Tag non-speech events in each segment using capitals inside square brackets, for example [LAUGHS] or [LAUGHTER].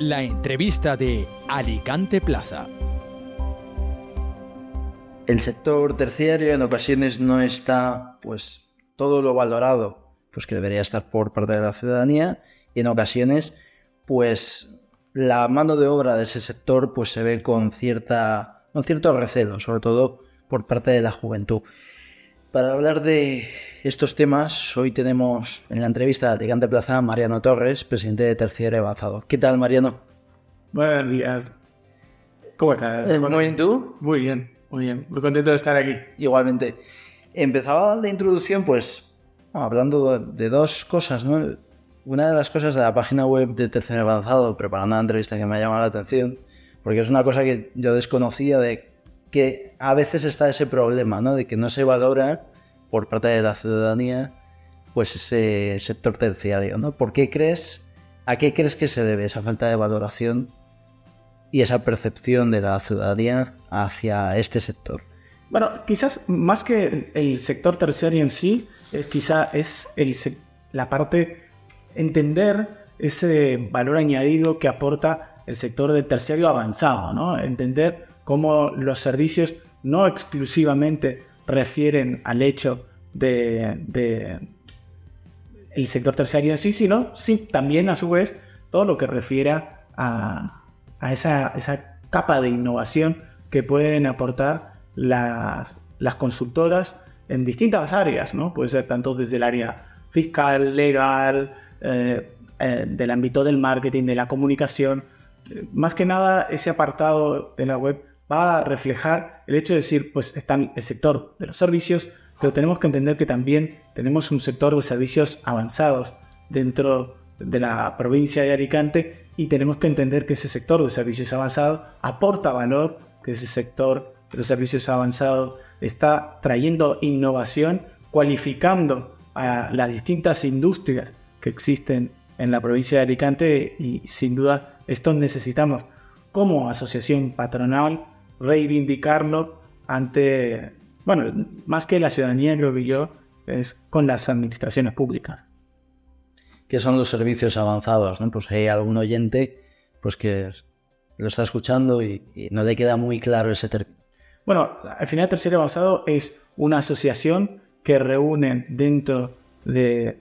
La entrevista de Alicante Plaza. El sector terciario en ocasiones no está pues todo lo valorado pues que debería estar por parte de la ciudadanía y en ocasiones pues la mano de obra de ese sector pues se ve con cierta con cierto recelo, sobre todo por parte de la juventud. Para hablar de estos temas, hoy tenemos en la entrevista de Alicante Plaza a Mariano Torres, presidente de Terciario Avanzado. ¿Qué tal, Mariano? Buenos días. ¿Cómo estás? Eh, muy bien, ¿tú? Muy bien, muy bien. Muy contento de estar aquí. Igualmente. Empezaba la introducción, pues, hablando de dos cosas, ¿no? Una de las cosas de la página web de Terciario Avanzado, preparando una entrevista que me ha llamado la atención, porque es una cosa que yo desconocía de que a veces está ese problema, ¿no? De que no se valora por parte de la ciudadanía pues ese sector terciario. ¿Por qué crees, a qué crees que se debe esa falta de valoración y esa percepción de la ciudadanía hacia este sector? Bueno, quizás más que el sector terciario en sí, es quizá es el, la parte entender ese valor añadido que aporta el sector del terciario avanzado, ¿no? Entender cómo los servicios no exclusivamente refieren al hecho de, el sector terciario en sí, sino sí, también a su vez todo lo que refiere a, esa, capa de innovación que pueden aportar las, consultoras en distintas áreas, ¿no? Puede ser tanto desde el área fiscal, legal, eh, eh, del ámbito del marketing, de la comunicación. Más que nada, ese apartado de la web va a reflejar el hecho de decir, pues está el sector de los servicios, pero tenemos que entender que también tenemos un sector de servicios avanzados dentro de la provincia de Alicante y tenemos que entender que ese sector de servicios avanzados aporta valor, que ese sector de los servicios avanzados está trayendo innovación, cualificando a las distintas industrias que existen en la provincia de Alicante y sin duda esto necesitamos como asociación patronal reivindicarlo ante, bueno, más que la ciudadanía, creo que yo, es con las administraciones públicas. ¿Qué son los servicios avanzados? ¿no? Pues hay algún oyente pues que lo está escuchando y, no le queda muy claro ese término. Bueno, al final Terciario Avanzado es una asociación que reúne dentro de,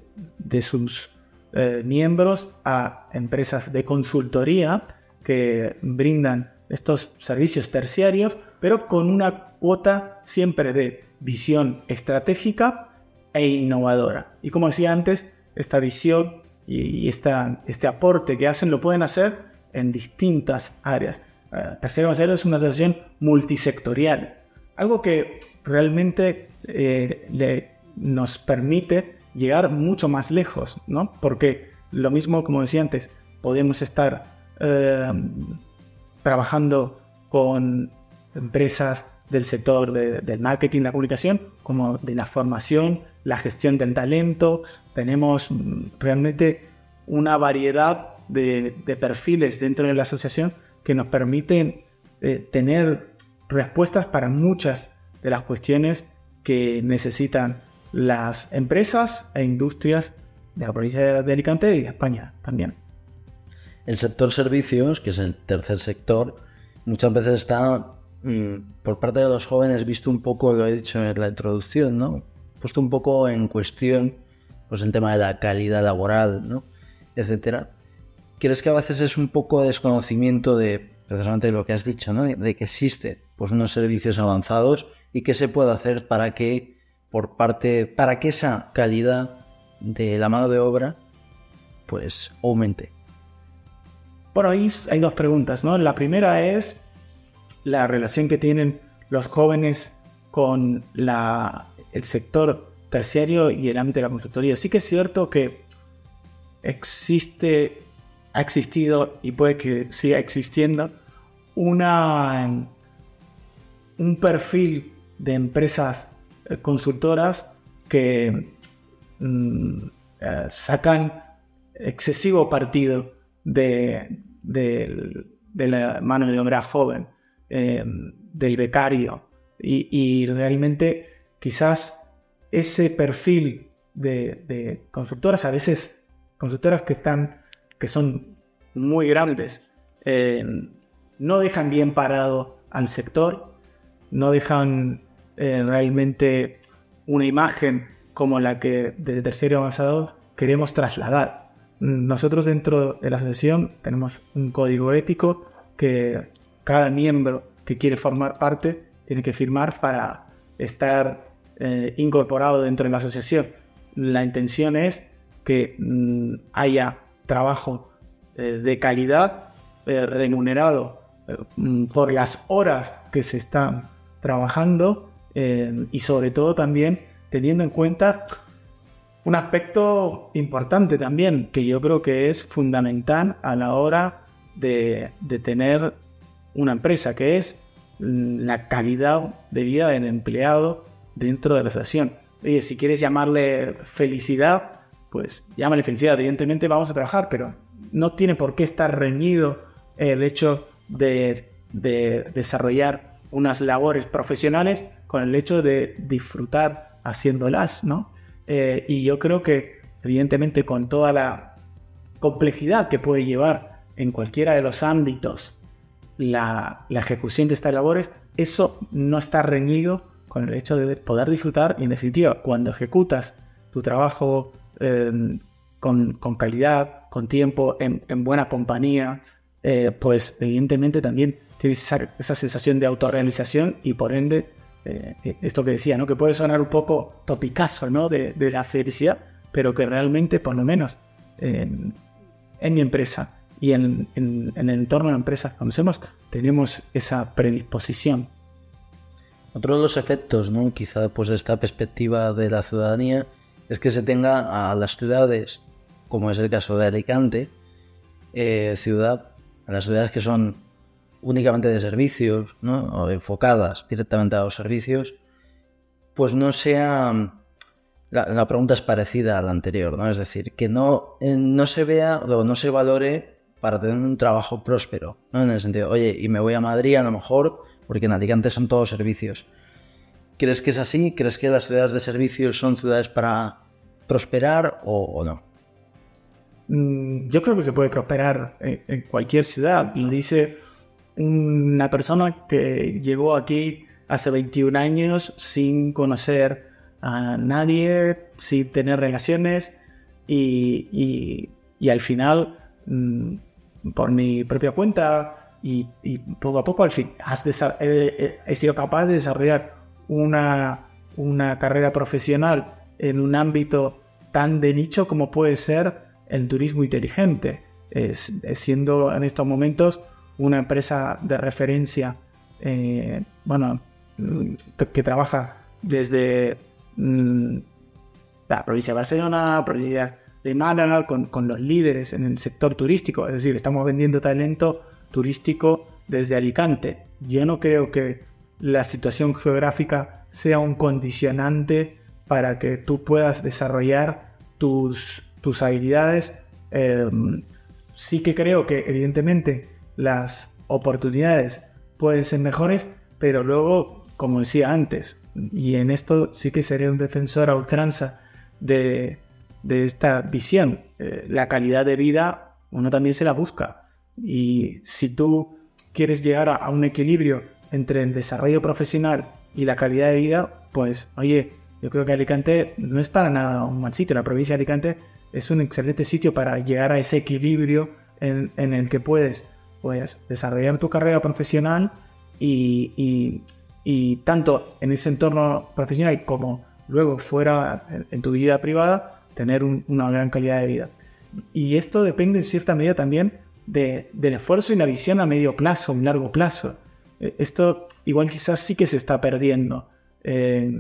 sus eh, miembros a empresas de consultoría que brindan estos servicios terciarios, pero con una cuota siempre de visión estratégica e innovadora. Y como decía antes, esta visión y este aporte que hacen lo pueden hacer en distintas áreas. Uh, Tercero es una asociación multisectorial, algo que realmente eh, nos permite llegar mucho más lejos, ¿no? Porque lo mismo, como decía antes, podemos estar eh, trabajando con empresas del sector del marketing, la comunicación, como de la formación, la gestión del talento. Tenemos mm, realmente una variedad de, perfiles dentro de la asociación que nos permiten eh, tener respuestas para muchas de las cuestiones que necesitan las empresas e industrias de la provincia de Alicante y de España también. El sector servicios, que es el tercer sector, muchas veces está mm, por parte de los jóvenes visto un poco, lo he dicho en la introducción, ¿no? Puesto un poco en cuestión pues el tema de la calidad laboral, ¿no? etcétera. ¿Crees que a veces es un poco de desconocimiento de precisamente lo que has dicho. De que existe pues unos servicios avanzados y qué se puede hacer para que por parte para que esa calidad de la mano de obra pues aumente. Bueno, ahí hay dos preguntas, ¿no? La primera es la relación que tienen los jóvenes con el sector terciario y el ámbito de la consultoría. Sí que es cierto que existe, ha existido y puede que siga existiendo una, un perfil de empresas eh, consultoras que mm, eh, sacan excesivo partido de, la mano de obra joven, eh, del becario. Y, realmente quizás ese perfil de, consultoras, a veces consultoras que están, que son muy grandes. Eh, no dejan bien parado al sector, no dejan eh, realmente una imagen como la que desde tercero avanzado queremos trasladar. Nosotros dentro de la asociación tenemos un código ético que cada miembro que quiere formar parte tiene que firmar para estar eh, incorporado dentro de la asociación. La intención es que mm, haya trabajo eh, de calidad eh, remunerado mm, por las horas que se están trabajando y sobre todo también teniendo en cuenta un aspecto importante también que yo creo que es fundamental a la hora de, de tener una empresa, que es la calidad de vida del empleado dentro de la asociación. Oye, si quieres llamarle felicidad, pues llámale felicidad. Evidentemente vamos a trabajar, pero no tiene por qué estar reñido el hecho de, desarrollar unas labores profesionales con el hecho de disfrutar haciéndolas, ¿no? Eh, y yo creo que, evidentemente, con toda la complejidad que puede llevar en cualquiera de los ámbitos la, ejecución de estas labores, eso no está reñido con el hecho de poder disfrutar. Y en definitiva, cuando ejecutas tu trabajo em, con, calidad, con tiempo, en, buena compañía, eh, pues evidentemente también tienes esa, sensación de autorrealización y por ende, eh, eh, esto que decía, ¿no? que puede sonar un poco topicazo ¿no? de, la felicidad, pero que realmente, por lo menos en, mi empresa y en, el entorno de la empresa que conocemos, tenemos esa predisposición otro de los efectos, ¿no? quizá pues, de esta perspectiva de la ciudadanía, es que se tenga a las ciudades, como es el caso de Alicante, eh, ciudad, a las ciudades que son únicamente de servicios, ¿no? o enfocadas directamente a los servicios, pues no sea... La, pregunta es parecida a la anterior, ¿no? Es decir, que no, eh, no se vea o no se valore para tener un trabajo próspero, ¿no? En el sentido, oye, y me voy a Madrid a lo mejor porque en Alicante son todos servicios. ¿Crees que es así? ¿Crees que las ciudades de servicios son ciudades para prosperar o, no? Mm, yo creo que se puede prosperar en, cualquier ciudad. Lo dice una persona que llegó aquí hace 21 años sin conocer a nadie, sin tener relaciones y, al final, mm, por mi propia cuenta, y, poco a poco al fin has he, sido capaz de desarrollar una, una carrera profesional en un ámbito tan de nicho como puede ser el turismo inteligente, siendo en estos momentos una empresa de referencia, eh, bueno, que trabaja desde mm, la provincia de Barcelona, provincia de Málaga, con, con, los líderes en el sector turístico, es decir, estamos vendiendo talento turístico desde Alicante. Yo no creo que la situación geográfica sea un condicionante para que tú puedas desarrollar tus, tus habilidades. Em, sí que creo que evidentemente las oportunidades pueden ser mejores, pero luego, como decía antes, y en esto sí que sería un defensor a ultranza de, esta visión, eh, la calidad de vida uno también se la busca. Y si tú quieres llegar a, un equilibrio entre el desarrollo profesional y la calidad de vida, pues oye, yo creo que Alicante no es para nada un mal sitio. La provincia de Alicante es un excelente sitio para llegar a ese equilibrio en, el que puedes, pues, desarrollar tu carrera profesional y, tanto en ese entorno profesional como luego fuera en, tu vida privada, tener una gran calidad de vida. Y esto depende en cierta medida también del esfuerzo y la visión a medio plazo, a largo plazo. Eh, esto igual quizás sí que se está perdiendo. Eh,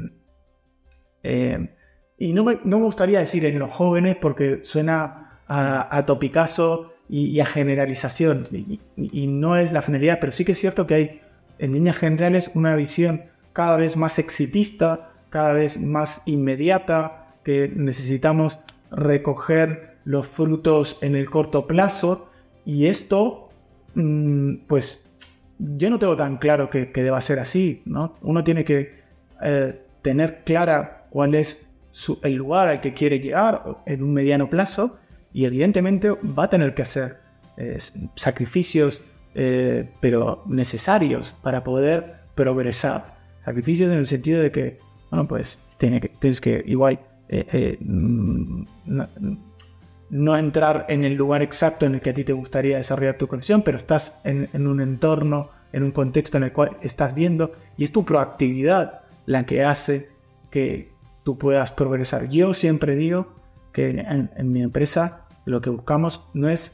eh, y no me, gustaría decir en los jóvenes porque suena a, topicazo y, a generalización. Y, no es la finalidad, pero sí que es cierto que hay en líneas generales una visión cada vez más exitista, cada vez más inmediata, que necesitamos recoger los frutos en el corto plazo y esto, mm, pues yo no tengo tan claro que, deba ser así, ¿no? Uno tiene que eh, tener clara cuál es el lugar al que quiere llegar en un mediano plazo y evidentemente va a tener que hacer eh, sacrificios, eh, pero necesarios para poder progresar. Sacrificios en el sentido de que, bueno, pues tienes que, tienes que igual mm, no, entrar en el lugar exacto en el que a ti te gustaría desarrollar tu conexión, pero estás en, en un entorno, en un contexto en el cual estás viendo y es tu proactividad la que hace que tú puedas progresar. Yo siempre digo que en, mi empresa lo que buscamos no es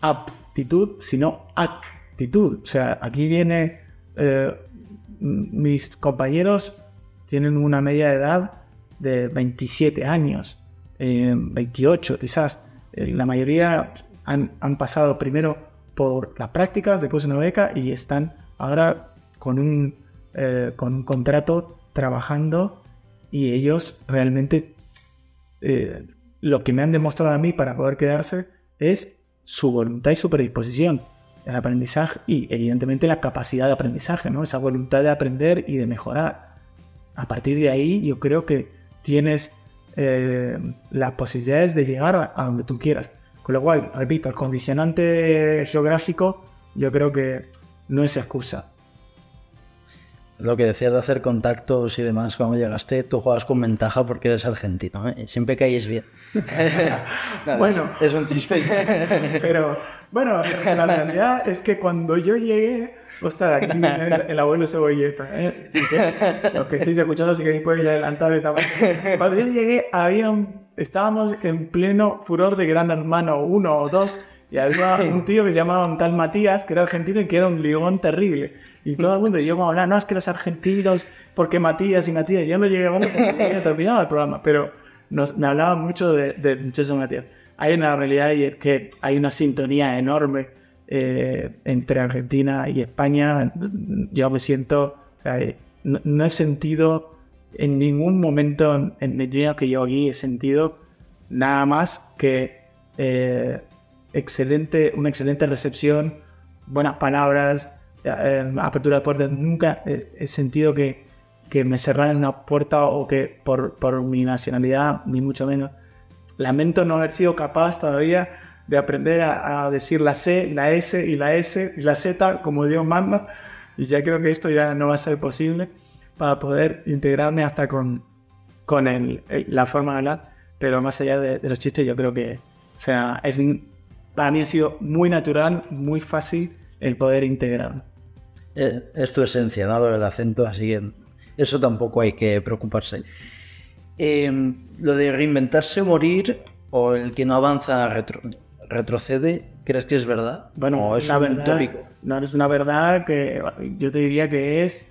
aptitud, sino actitud. O sea, aquí viene, eh, mis compañeros tienen una media de edad de 27 años, 28 eh, quizás. Eh, la mayoría han, han, pasado primero por las prácticas, después una beca y están ahora con un, con un contrato trabajando y ellos realmente lo que me han demostrado a mí para poder quedarse es su voluntad y su predisposición al aprendizaje y evidentemente la capacidad de aprendizaje, ¿no? Esa voluntad de aprender y de mejorar. A partir de ahí yo creo que tienes eh, las posibilidades de llegar a donde tú quieras. Con lo cual, repito, el condicionante geográfico yo creo que no es excusa lo que decías de hacer contactos y demás cuando llegaste, tú juegas con ventaja porque eres argentino, ¿eh? siempre caes bien. [LAUGHS] bueno, es, un chiste. [LAUGHS] pero bueno, la realidad es que cuando yo llegué, ostras, aquí [LAUGHS] el, abuelo cebolleta, ¿eh? sí, sí. Los que estáis escuchando, si queréis podéis adelantar esta parte. Cuando yo llegué, había estábamos en pleno furor de Gran Hermano 1 o 2 y había [LAUGHS] un tío que se llamaba un tal Matías, que era argentino y que era un ligón terrible. Y todo el mundo, y yo como hablaba, no, es que los argentinos, porque Matías y Matías, yo no llegué a porque terminado el programa, pero nos, me hablaba mucho de, de Matías. Hay una realidad y es que hay una sintonía enorme eh, entre Argentina y España. Yo me siento, no, he sentido en ningún momento en, en día que yo aquí he sentido nada más que eh, excelente, una excelente recepción, buenas palabras, eh, apertura de puertas. Nunca he, sentido que, que, me cerraran una puerta o que por, por, mi nacionalidad, ni mucho menos. Lamento no haber sido capaz todavía de aprender a, decir la C, la S y la S y la Z como Dios manda. Y ya creo que esto ya no va a ser posible para poder integrarme hasta con, con el, la forma de hablar. Pero más allá de, de los chistes, yo creo que o sea, es para mí ha sido muy natural, muy fácil el poder integrar. Eh, es tu esencia, dado el acento, así que eso tampoco hay que preocuparse. Em, lo de reinventarse o morir, o el que no avanza retrocede, ¿crees que es verdad? Bueno, es un tópico. No, es una verdad que yo te diría que es,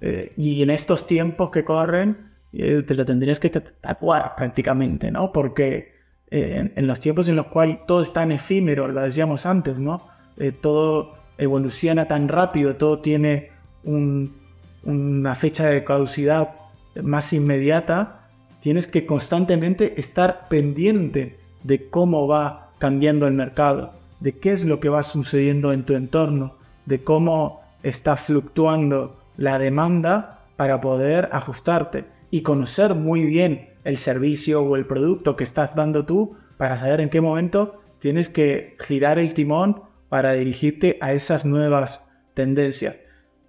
eh, y en estos tiempos que corren, eh, te lo tendrías que tatuar prácticamente, ¿no? Porque eh, en, los tiempos en los cuales todo es tan efímero, lo decíamos antes, ¿no? Eh, todo evoluciona tan rápido, todo tiene una fecha de caducidad más inmediata, tienes que constantemente estar pendiente de cómo va cambiando el mercado, de qué es lo que va sucediendo en tu entorno, de cómo está fluctuando la demanda para poder ajustarte y conocer muy bien el servicio o el producto que estás dando tú para saber en qué momento tienes que girar el timón para dirigirte a esas nuevas tendencias.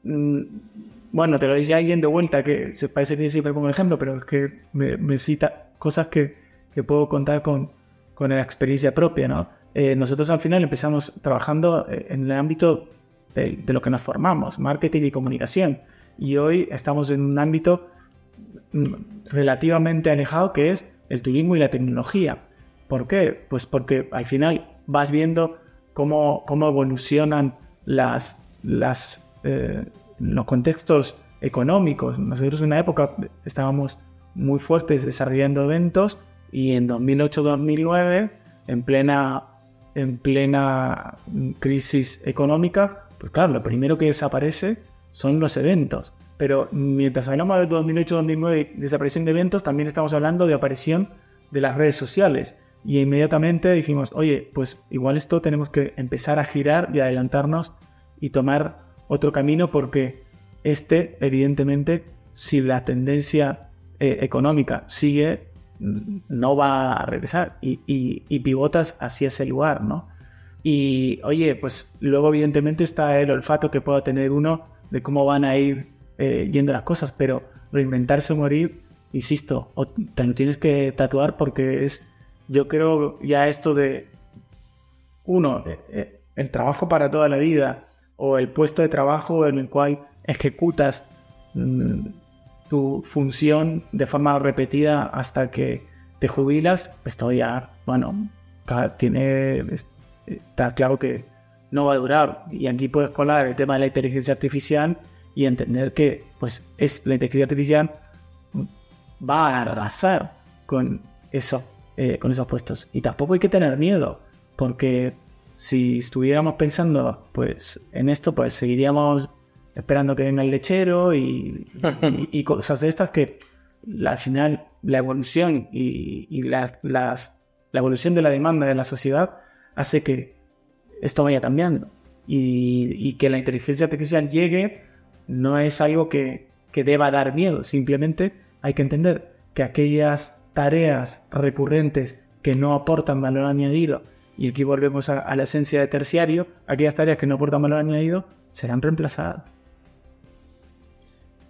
Mm, bueno, te lo dice alguien de vuelta que se parece que siempre como ejemplo, pero es que me, cita cosas que, puedo contar con, con la experiencia propia, ¿no? Eh, nosotros al final empezamos trabajando eh, en el ámbito de, lo que nos formamos, marketing y comunicación. Y hoy estamos en un ámbito relativamente alejado que es el turismo y la tecnología. ¿Por qué? Pues porque al final vas viendo cómo, cómo evolucionan eh, los contextos económicos. Nosotros en una época estábamos muy fuertes desarrollando eventos y en 2008-2009, en plena, en plena crisis económica, pues claro, lo primero que desaparece son los eventos. Pero mientras hablamos de 2008-2009 desaparición de eventos, también estamos hablando de aparición de las redes sociales. Y inmediatamente dijimos, oye, pues igual esto tenemos que empezar a girar y adelantarnos y tomar otro camino porque este, evidentemente, si la tendencia eh, económica sigue, no va a regresar y, y, pivotas hacia ese lugar, ¿no? Y oye, pues luego evidentemente está el olfato que pueda tener uno de cómo van a ir eh, yendo las cosas, pero reinventarse o morir, insisto, o te lo tienes que tatuar porque es, yo creo ya esto de, uno, eh, el trabajo para toda la vida o el puesto de trabajo en el cual ejecutas mm, tu función de forma repetida hasta que te jubilas, esto ya, bueno, tiene, está claro que no va a durar. Y aquí puedes colar el tema de la inteligencia artificial y entender que pues, es, la inteligencia artificial va a arrasar con, eso, eh, con esos puestos. Y tampoco hay que tener miedo, porque si estuviéramos pensando pues, en esto, pues seguiríamos esperando que venga el lechero y, [LAUGHS] y, cosas de estas que al final la evolución y, las, la evolución de la demanda de la sociedad hace que esto vaya cambiando. Y, que la inteligencia artificial llegue no es algo que, deba dar miedo, simplemente hay que entender que aquellas tareas recurrentes que no aportan valor añadido, y aquí volvemos a, la esencia de terciario, aquellas tareas que no aportan valor añadido serán reemplazadas.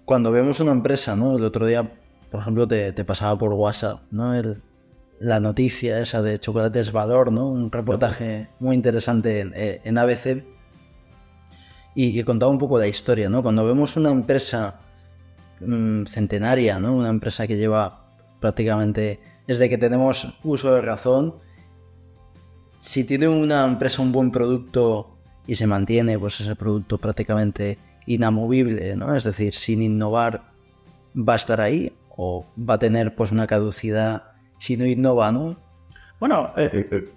Cuando vemos una empresa, ¿no? El otro día, por ejemplo, te, pasaba por WhatsApp, ¿no? El, la noticia esa de Chocolates Valor, ¿no? Un reportaje muy interesante en, ABC. Y, contaba un poco la historia, ¿no? Cuando vemos una empresa mm, centenaria, ¿no? Una empresa que lleva prácticamente desde que tenemos uso de razón. Si tiene una empresa un buen producto y se mantiene pues ese producto prácticamente inamovible, ¿no? Es decir, sin innovar, va a estar ahí o va a tener pues una caducidad si no innova, ¿no? Bueno, eh, eh,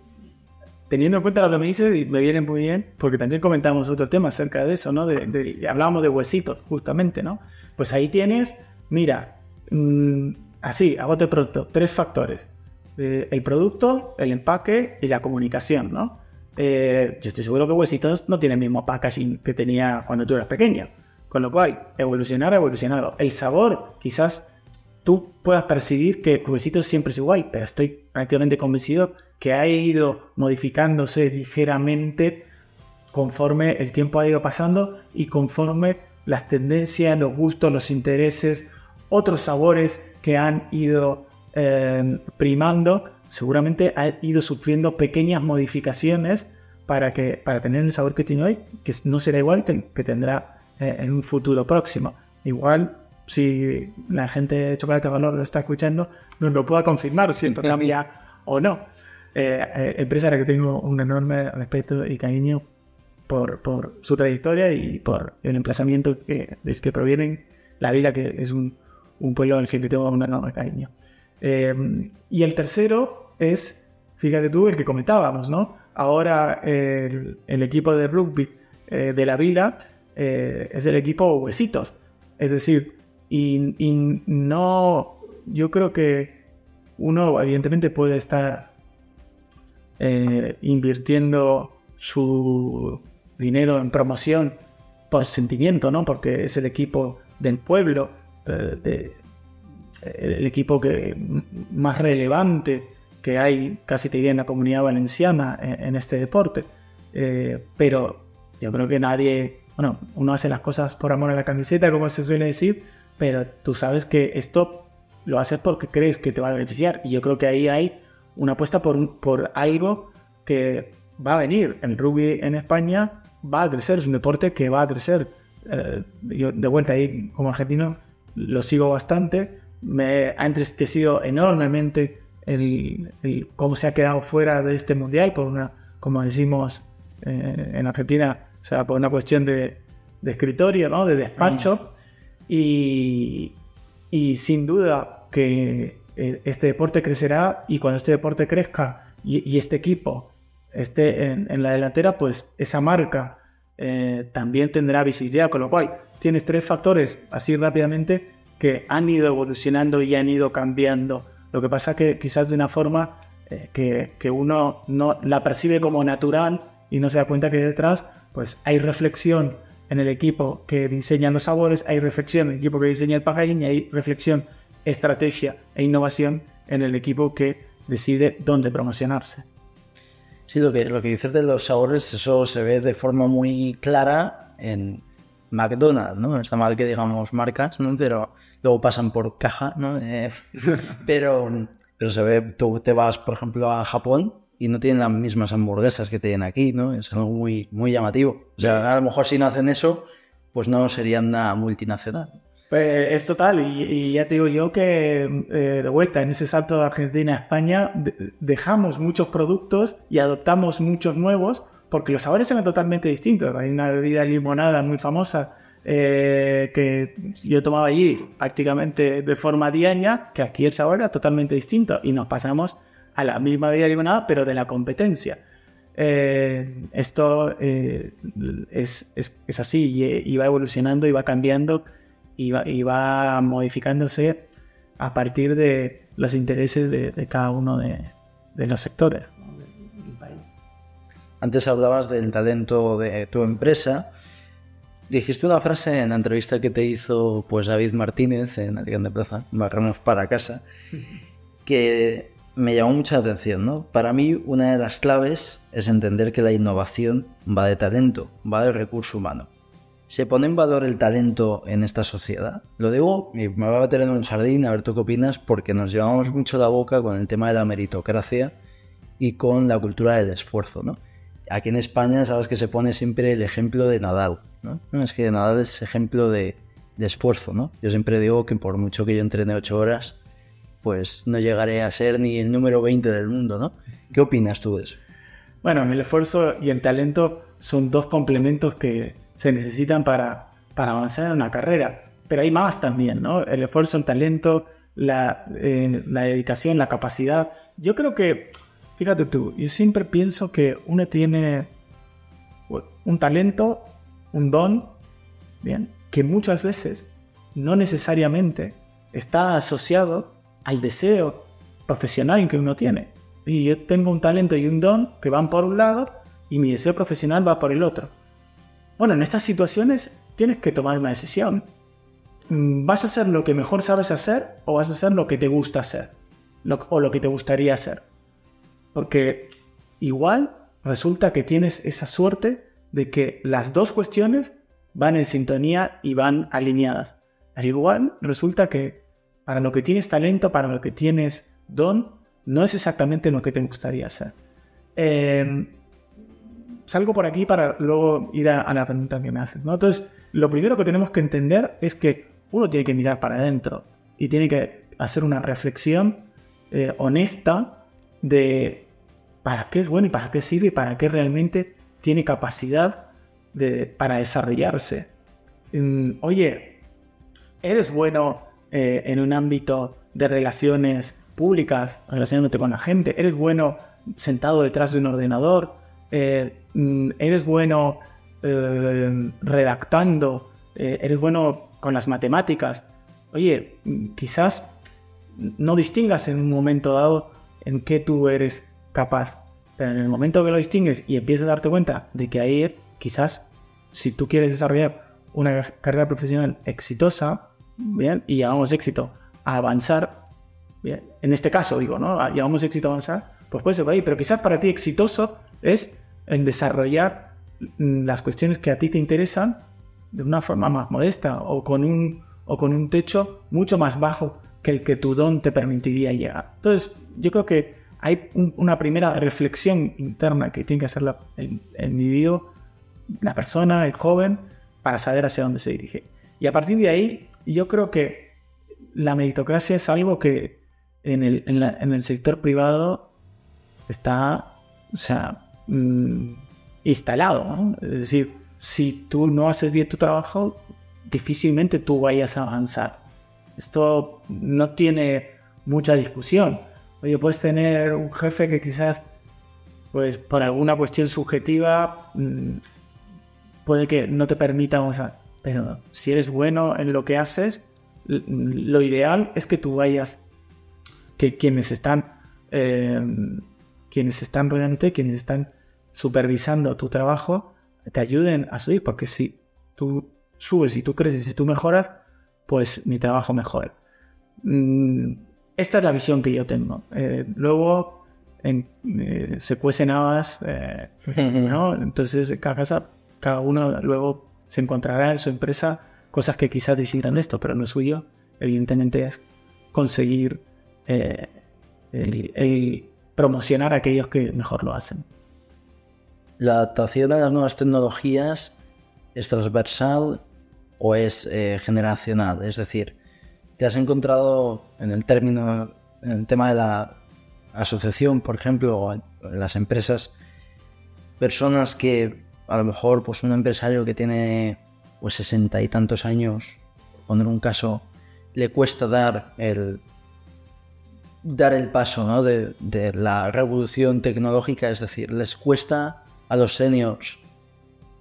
teniendo en cuenta lo que me dices, me viene muy bien, porque también comentamos otro tema acerca de eso, ¿no? De, hablábamos de huesitos, justamente, ¿no? Pues ahí tienes, mira, mm, así, a bote pronto, tres factores. el producto, el empaque y la comunicación, ¿no? yo estoy seguro que Huesitos no tiene el mismo packaging que tenía cuando tú eras pequeño. Con lo cual, evolucionar, evolucionado. El sabor, quizás tú puedas percibir que Huesitos siempre es igual, pero estoy prácticamente convencido que ha ido modificándose ligeramente conforme el tiempo ha ido pasando y conforme las tendencias, los gustos, los intereses, otros sabores que han ido eh, primando, seguramente ha ido sufriendo pequeñas modificaciones para, que, para tener el sabor que tiene hoy, que no será igual que, tendrá eh, en un futuro próximo. Igual si la gente de Chocolate Valor lo está escuchando, nos lo pueda confirmar si esto [LAUGHS] cambia o no. Eh, eh, empresa a la que tengo un enorme respeto y cariño por, por su trayectoria y por el emplazamiento que, del que provienen, la vila que es un, un pueblo al que tengo un enorme cariño. Eh, y el tercero es, fíjate tú, el que comentábamos, ¿no? Ahora el, el equipo de rugby de la vila es el equipo Huesitos. Es decir, y, no, yo creo que uno evidentemente puede estar eh, invirtiendo su dinero en promoción por sentimiento, ¿no? Porque es el equipo del pueblo, eh, el equipo que, más relevante que hay, casi te diría, en la comunidad valenciana en, este deporte. Eh, pero yo creo que nadie, bueno, uno hace las cosas por amor a la camiseta, como se suele decir, pero tú sabes que esto lo haces porque crees que te va a beneficiar. Y yo creo que ahí hay una apuesta por, por algo que va a venir. El rugby en España va a crecer, es un deporte que va a crecer. Eh, yo de vuelta ahí como argentino lo sigo bastante. Me ha entristecido enormemente el, cómo se ha quedado fuera de este mundial por una, como decimos eh, en Argentina, o sea, por una cuestión de, de escritorio, ¿no? de despacho. Y, sin duda que eh, este deporte crecerá y cuando este deporte crezca y, este equipo esté en, la delantera, pues esa marca eh, también tendrá visibilidad, con lo cual tienes tres factores así rápidamente que han ido evolucionando y han ido cambiando. Lo que pasa que quizás de una forma eh, que, uno no la percibe como natural y no se da cuenta que detrás pues hay reflexión en el equipo que diseña los sabores, hay reflexión en el equipo que diseña el packaging hay reflexión, estrategia e innovación en el equipo que decide dónde promocionarse. Sí, lo que, lo que dices de los sabores, eso se ve de forma muy clara en McDonald's, ¿no? Está mal que digamos marcas, ¿no? Pero luego pasan por caja, ¿no? Eh, [LAUGHS] pero, pero se ve, tú te vas, por ejemplo, a Japón y no tienen las mismas hamburguesas que tienen aquí, ¿no? Es algo muy, muy llamativo. O sea, a lo mejor si no hacen eso, pues no serían una multinacional. Pues es total, y, ya te digo yo que eh, de vuelta en ese salto de Argentina a España dejamos muchos productos y adoptamos muchos nuevos porque los sabores eran totalmente distintos. Hay una bebida limonada muy famosa eh, que yo tomaba allí prácticamente de forma diaria, que aquí el sabor era totalmente distinto y nos pasamos a la misma bebida limonada pero de la competencia. Eh, esto es, es, así y, va evolucionando y va cambiando y va, modificándose a partir de los intereses de, cada uno de, los sectores Antes hablabas del talento de tu empresa. Dijiste una frase en la entrevista que te hizo pues David Martínez en Alicante Plaza, Marranos para casa, que me llamó mucha atención. ¿no? Para mí una de las claves es entender que la innovación va de talento, va de recurso humano. ¿Se pone en valor el talento en esta sociedad? Lo digo, y me voy a meter en un jardín a ver tú qué opinas, porque nos llevamos mucho la boca con el tema de la meritocracia y con la cultura del esfuerzo, ¿no? Aquí en España sabes que se pone siempre el ejemplo de Nadal, ¿no? es que Nadal es ejemplo de, esfuerzo, ¿no? Yo siempre digo que por mucho que yo entrene ocho horas, pues no llegaré a ser ni el número 20 del mundo, ¿no? ¿Qué opinas tú de eso? Bueno, el esfuerzo y el talento son dos complementos que se necesitan para, para avanzar en una carrera. Pero hay más también, ¿no? El esfuerzo, el talento, la, eh, la dedicación, la capacidad. Yo creo que, fíjate tú, yo siempre pienso que uno tiene un talento, un don, bien, que muchas veces no necesariamente está asociado al deseo profesional que uno tiene. Y yo tengo un talento y un don que van por un lado y mi deseo profesional va por el otro. Bueno, en estas situaciones tienes que tomar una decisión. Mm, ¿Vas a hacer lo que mejor sabes hacer o vas a hacer lo que te gusta hacer? o lo que te gustaría hacer. Porque igual resulta que tienes esa suerte de que las dos cuestiones van en sintonía y van alineadas. Al igual resulta que para lo que tienes talento, para lo que tienes don, no es exactamente lo que te gustaría hacer. Eh, salgo por aquí para luego ir a, la pregunta que me haces. ¿no? Entonces, lo primero que tenemos que entender es que uno tiene que mirar para adentro y tiene que hacer una reflexión eh, honesta de para qué es bueno y para qué sirve y para qué realmente tiene capacidad para desarrollarse. Mm, oye, eres bueno eh, en un ámbito de relaciones públicas, relacionándote con la gente, eres bueno sentado detrás de un ordenador, eh, mm, eres bueno eh, redactando, eh, eres bueno con las matemáticas. Oye, mm, quizás no distingas en un momento dado en qué tú eres capaz. Pero en el momento que lo distingues y empiezas a darte cuenta de que ahí quizás si tú quieres desarrollar una carrera profesional exitosa, bien, y llevamos éxito a avanzar, bien, en este caso digo, ¿no? Llevamos éxito a avanzar, pues puede ser ahí, pero quizás para ti exitoso es en desarrollar las cuestiones que a ti te interesan de una forma más modesta o con un, o con un techo mucho más bajo que el que tu don te permitiría llegar. Entonces, yo creo que hay una primera reflexión interna que tiene que hacer el, individuo, la persona, el joven, para saber hacia dónde se dirige. Y a partir de ahí, yo creo que la meritocracia es algo que en el, en el sector privado está, o sea, Mm, instalado. Es decir, si tú no haces bien tu trabajo, difícilmente tú vayas a avanzar. Esto no tiene mucha discusión. Oye, puedes tener un jefe que quizás, pues por alguna cuestión subjetiva, mm, puede que no te permita avanzar. Pero si eres bueno en lo que haces, lo ideal es que tú vayas, que quienes están, eh, quienes están rodeándote, quienes están supervisando tu trabajo te ayuden a subir, porque si tú subes y tú creces y tú mejoras, pues mi trabajo mejora. Mm, esta es la visión que yo tengo. Eh, luego, eh, se cuecen habas, eh, [LAUGHS] ¿no? Entonces cada casa, cada uno luego se encontrará en su empresa cosas que quizás decidan esto, pero no es suyo, evidentemente es conseguir eh, el, promocionar a aquellos que mejor lo hacen. ¿La adaptación a las nuevas tecnologías es transversal o es generacional? Es decir, ¿te has encontrado en el término, en el tema de la asociación, por ejemplo, o en las empresas, personas que a lo mejor pues un empresario que tiene pues sesenta y tantos años, por poner un caso, le cuesta dar el dar el paso de, la revolución tecnológica, es decir, les cuesta a los seniors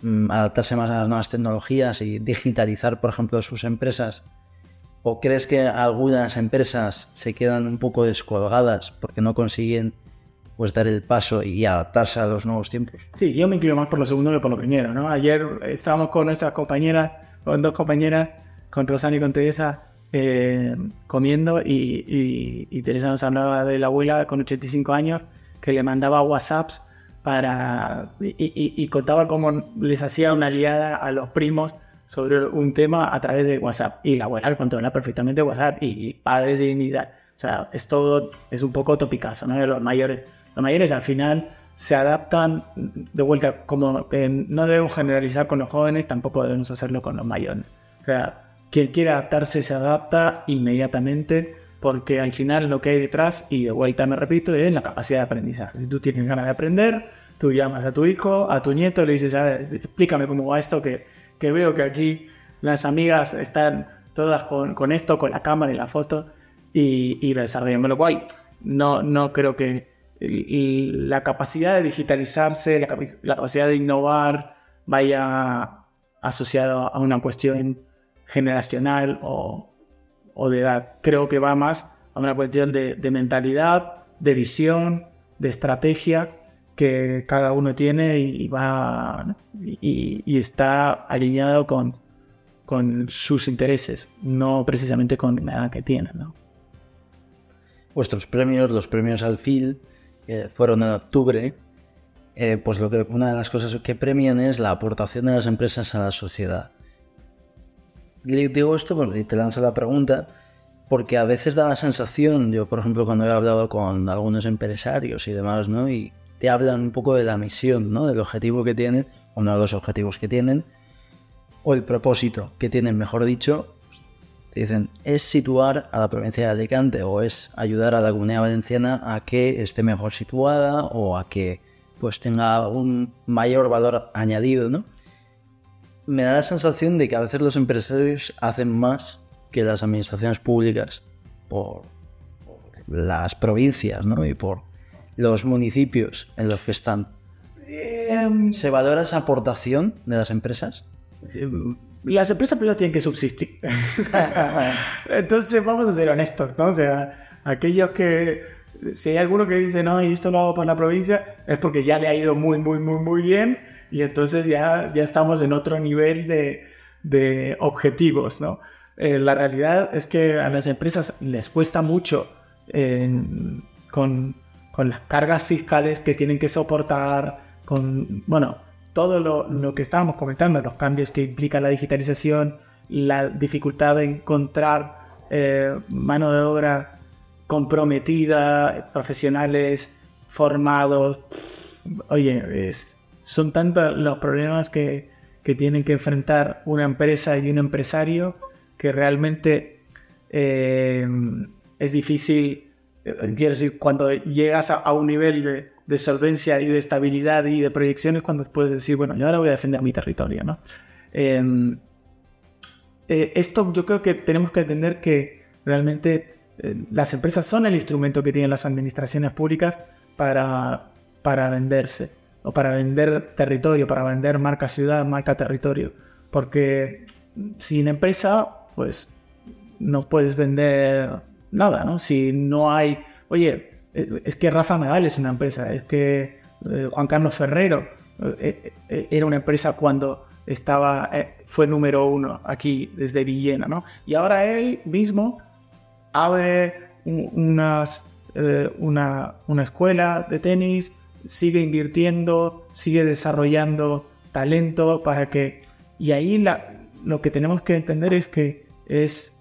mm, adaptarse más a las nuevas tecnologías y digitalizar, por ejemplo, sus empresas ¿O crees que algunas empresas se quedan un poco descolgadas porque no consiguen pues dar el paso y adaptarse a los nuevos tiempos? Sí, yo me inclino más por lo segundo que por lo primero, ¿no? Ayer estábamos con nuestras compañeras, con dos compañeras, con Rosana y con Teresa, eh, comiendo y, Teresa nos hablaba de la abuela con 85 años que le mandaba WhatsApps para y, y contaba cómo les hacía una aliada a los primos sobre un tema a través de WhatsApp. Y la abuela controla perfectamente WhatsApp y, padres de dignidad. O sea, es todo, es un poco topicazo, ¿no? Los mayores, los mayores al final se adaptan de vuelta, como no debemos generalizar con los jóvenes, tampoco debemos hacerlo con los mayores. O sea, quien quiere adaptarse se adapta inmediatamente porque al final lo que hay detrás, y de vuelta me repito, es la capacidad de aprendizaje. Si tú tienes ganas de aprender, tú llamas a tu hijo, a tu nieto, le dices, explícame cómo va esto que que veo que aquí las amigas están todas con, esto, con la cámara y la foto, y, y lo cual no, no creo que la capacidad de digitalizarse, la, capacidad de innovar vaya asociado a una cuestión generacional o, de edad. Creo que va más a una cuestión de, mentalidad, de visión, de estrategia que cada uno tiene y, va y, está alineado con, con sus intereses, no precisamente con la edad que tienen. ¿no? Vuestros premios, los premios al FIL, fueron en octubre, eh, pues lo que, una de las cosas que premian es la aportación de las empresas a la sociedad. Le digo esto porque te lanzo la pregunta, porque a veces da la sensación, yo por ejemplo cuando he hablado con algunos empresarios y demás, ¿no? Te hablan un poco de la misión, ¿no? Del objetivo que tienen, uno de los objetivos que tienen, o el propósito que tienen, mejor dicho. Te dicen, es situar a la provincia de Alicante o es ayudar a la comunidad valenciana a que esté mejor situada o a que pues tenga un mayor valor añadido, ¿no? Me da la sensación de que a veces los empresarios hacen más que las administraciones públicas por, por las provincias, ¿no? Y por los municipios en los que están. Em, ¿Se valora esa aportación de las empresas? Las empresas primero tienen que subsistir. [LAUGHS] Entonces vamos a ser honestos, ¿no? O sea, aquellos que, si hay alguno que dice, no, y esto lo hago para la provincia, es porque ya le ha ido muy, muy, muy, muy bien y entonces ya, ya estamos en otro nivel de, de objetivos, ¿no? Eh, la realidad es que a las empresas les cuesta mucho con con las cargas fiscales que tienen que soportar, con, bueno, todo lo, que estábamos comentando, los cambios que implica la digitalización, la dificultad de encontrar eh, mano de obra comprometida, profesionales formados. Oye, son tantos los problemas que, tienen que enfrentar una empresa y un empresario que realmente eh, es difícil quiero decir, cuando llegas a, un nivel de, solvencia y de estabilidad y de proyecciones, cuando puedes decir, bueno, yo ahora voy a defender mi territorio, ¿no? Em, eh, esto yo creo que tenemos que entender que realmente eh, las empresas son el instrumento que tienen las administraciones públicas para, para venderse, o para vender territorio, para vender marca ciudad, marca territorio. Porque sin empresa, pues no puedes vender nada, ¿no? Si no hay, oye, eh, es que Rafa Nadal es una empresa, es que eh, Juan Carlos Ferrero eh, era una empresa cuando estaba, fue número uno aquí desde Villena, ¿no? Y ahora él mismo abre unas una, una escuela de tenis, sigue invirtiendo, sigue desarrollando talento para que... Y ahí la, lo que tenemos que entender es que es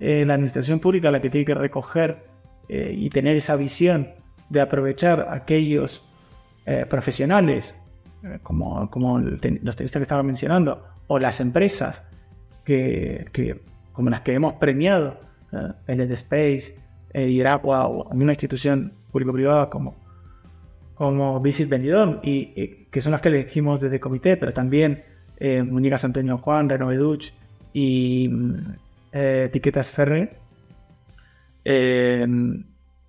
eh, la administración pública la que tiene que recoger eh, y tener esa visión de aprovechar aquellos eh, profesionales, como, como los tenistas que estaba mencionando, o las empresas que, como las que hemos premiado, el Space, Iraqua o una institución público-privada como, como Visit Benidorm, y, que son las que elegimos desde comité, pero también eh, Antonio Juan, Renoveduch y eh, Etiquetas Ferre, eh,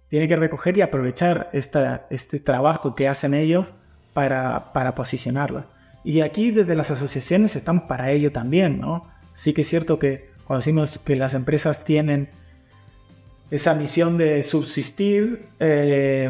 tiene que recoger y aprovechar esta, este trabajo que hacen ellos para, para posicionarlos. Y aquí desde las asociaciones están para ello también, ¿no? Sí que es cierto que cuando decimos que las empresas tienen esa misión de subsistir, eh,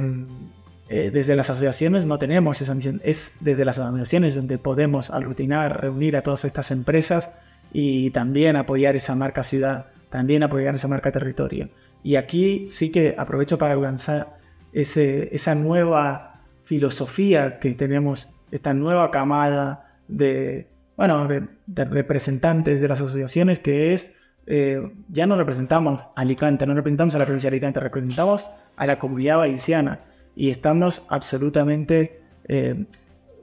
eh, desde las asociaciones no tenemos esa misión, es desde las asociaciones donde podemos aglutinar, reunir a todas estas empresas y también apoyar esa marca ciudad, también apoyar esa marca territorio. Y aquí sí que aprovecho para lanzar ese, esa nueva filosofía que tenemos, esta nueva camada de, bueno, de, representantes de las asociaciones que es, eh, ya no representamos a Alicante, no representamos a la provincia de Alicante, representamos a la comunidad valenciana y estamos absolutamente eh,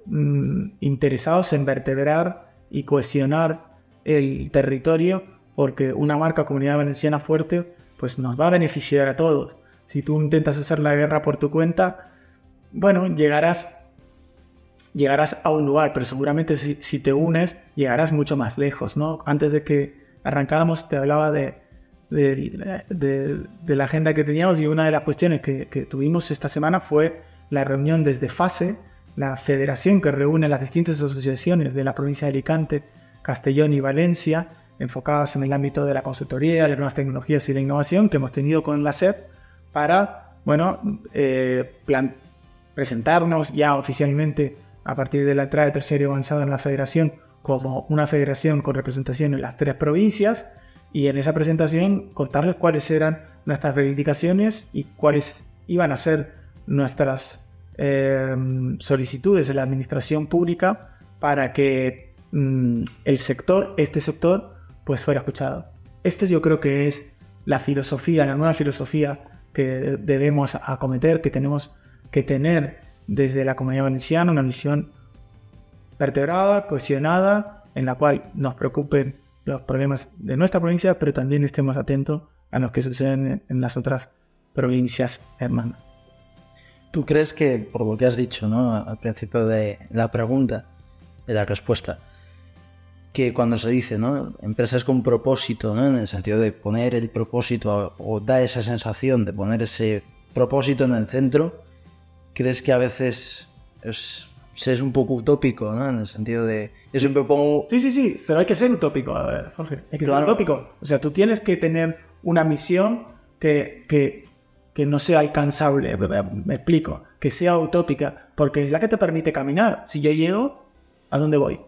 mm, interesados en vertebrar y cohesionar el territorio porque una marca comunidad valenciana fuerte pues nos va a beneficiar a todos. Si tú intentas hacer la guerra por tu cuenta, bueno, llegarás, llegarás a un lugar, pero seguramente si, te unes, llegarás mucho más lejos, ¿no? Antes de que arrancáramos te hablaba de, de, la agenda que teníamos y una de las cuestiones que, tuvimos esta semana fue la reunión desde FASE, la federación que reúne las distintas asociaciones de la provincia de Alicante, Castellón y Valencia, enfocadas en el ámbito de la consultoría, las nuevas tecnologías y la innovación que hemos tenido con la SEP para, bueno, eh, presentarnos ya oficialmente a partir de la entrada de terciario avanzado en la federación como una federación con representación en las tres provincias y en esa presentación contarles cuáles eran nuestras reivindicaciones y cuáles iban a ser nuestras eh, solicitudes de la administración pública para que mm, el sector, este sector, pues fuera escuchado. Este yo creo que es la filosofía, la nueva filosofía que debemos acometer, que tenemos que tener desde la comunidad valenciana, una visión vertebrada, cohesionada, en la cual nos preocupen los problemas de nuestra provincia, pero también estemos atentos a los que suceden en las otras provincias hermanas. ¿Tú crees que, por lo que has dicho ¿no? al principio de la pregunta, de la respuesta, que cuando se dice, ¿no? Empresas con propósito, ¿no? En el sentido de poner el propósito o, da esa sensación de poner ese propósito en el centro, ¿crees que a veces es, es un poco utópico, ¿no? En el sentido de yo siempre pongo... Sí, sí, sí, pero hay que ser utópico, a ver, Jorge. Hay que ser utópico. O sea, tú tienes que tener una misión que, que, que no sea alcanzable, me explico, que sea utópica, porque es la que te permite caminar. Si yo llego, ¿a dónde voy?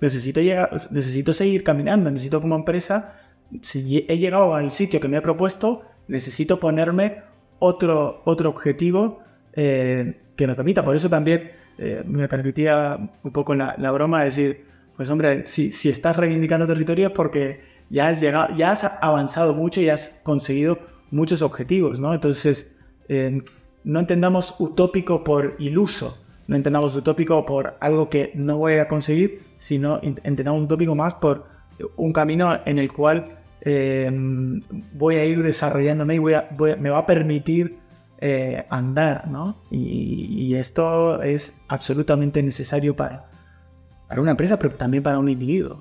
Necesito, llegar, necesito seguir caminando, necesito como empresa, si he llegado al sitio que me he propuesto, necesito ponerme otro, otro objetivo eh, que nos permita. Por eso también eh, me permitía un poco la, la, broma de decir, pues hombre, si, si estás reivindicando territorio es porque ya has, llegado, ya has avanzado mucho y has conseguido muchos objetivos, ¿no? Entonces, eh, no entendamos utópico por iluso, no entendamos utópico por algo que no voy a conseguir, sino entendamos utópico más por un camino en el cual eh, voy a ir desarrollándome y voy me va a permitir eh, andar, ¿no? Y, esto es absolutamente necesario para, para una empresa, pero también para un individuo.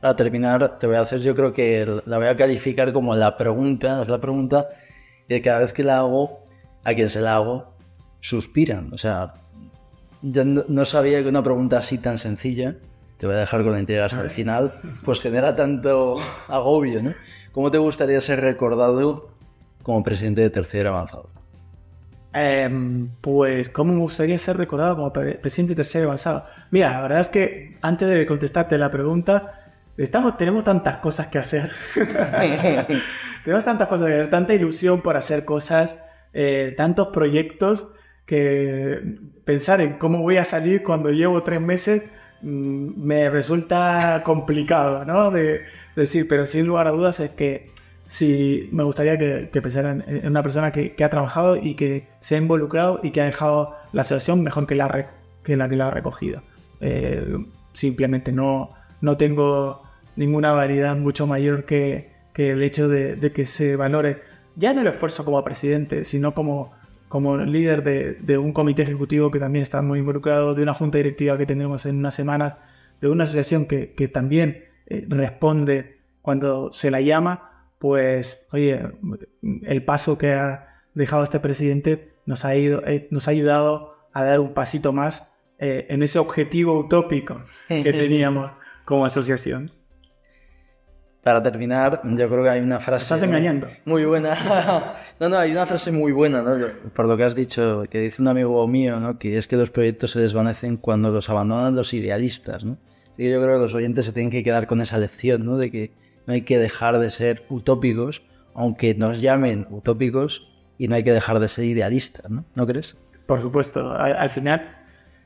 Para terminar, te voy a hacer, yo creo que la voy a calificar como la pregunta, es la pregunta que cada vez que la hago, a quien se la hago, suspiran. O sea, yo no, sabía que una pregunta así tan sencilla, te voy a dejar con la intriga hasta el final, pues genera tanto agobio, ¿no? ¿Cómo te gustaría ser recordado como presidente de tercero avanzado? Em, pues, ¿cómo me gustaría ser recordado como presidente de tercero avanzado? Mira, la verdad es que antes de contestarte la pregunta, estamos, tenemos tantas cosas que hacer. [LAUGHS] tenemos tantas cosas que hacer, tanta ilusión por hacer cosas, eh, tantos proyectos que pensar en cómo voy a salir cuando llevo tres meses mm, me resulta complicado, ¿no? De, decir, pero sin lugar a dudas es que sí me gustaría que, pensaran en una persona que, ha trabajado y que se ha involucrado y que ha dejado la situación mejor que la, que la que la ha recogido. Eh, simplemente no, no tengo ninguna variedad mucho mayor que, el hecho de, que se valore ya no el esfuerzo como presidente, sino como, como líder de, un comité ejecutivo que también está muy involucrado, de una junta directiva que tendremos en unas semanas, de una asociación que, también eh, responde cuando se la llama, pues, oye, el paso que ha dejado este presidente nos ha, ido, eh, nos ha ayudado a dar un pasito más eh, en ese objetivo utópico que [LAUGHS] teníamos como asociación. Para terminar, yo creo que hay una frase... Estás engañando. Muy buena. No, no, hay una frase muy buena, ¿no? Por lo que has dicho, que dice un amigo mío, ¿no? Que es que los proyectos se desvanecen cuando los abandonan los idealistas, ¿no? Y yo creo que los oyentes se tienen que quedar con esa lección, ¿no? De que no hay que dejar de ser utópicos, aunque nos llamen utópicos, y no hay que dejar de ser idealistas, ¿no? ¿No crees? Por supuesto. Al, final,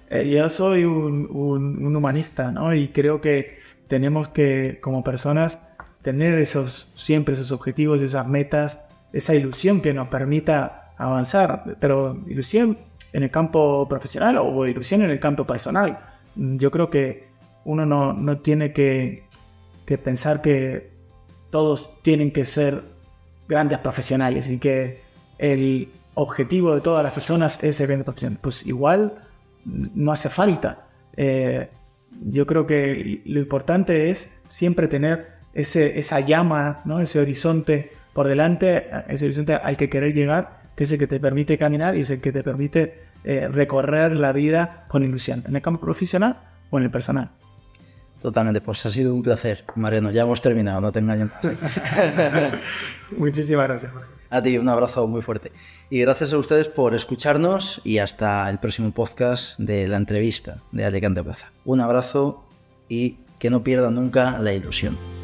eh, yo soy un, un humanista, ¿no? Y creo que tenemos que, como personas, tener esos, siempre esos objetivos, esas metas, esa ilusión que nos permita avanzar, pero ilusión en el campo profesional o ilusión en el campo personal. Yo creo que uno no, tiene que, pensar que todos tienen que ser grandes profesionales y que el objetivo de todas las personas es ser grandes profesionales. Pues igual no hace falta. Eh, yo creo que lo importante es siempre tener ese, esa llama, ¿no? ese horizonte por delante, ese horizonte al que querer llegar, que es el que te permite caminar y es el que te permite eh, recorrer la vida con ilusión, en el campo profesional o en el personal. Totalmente, pues ha sido un placer, Mariano. Ya hemos terminado, no te engaño. [LAUGHS] Muchísimas gracias. A ti, un abrazo muy fuerte. Y gracias a ustedes por escucharnos y hasta el próximo podcast de la entrevista de Alicante Plaza. Un abrazo y que no pierdan nunca la ilusión.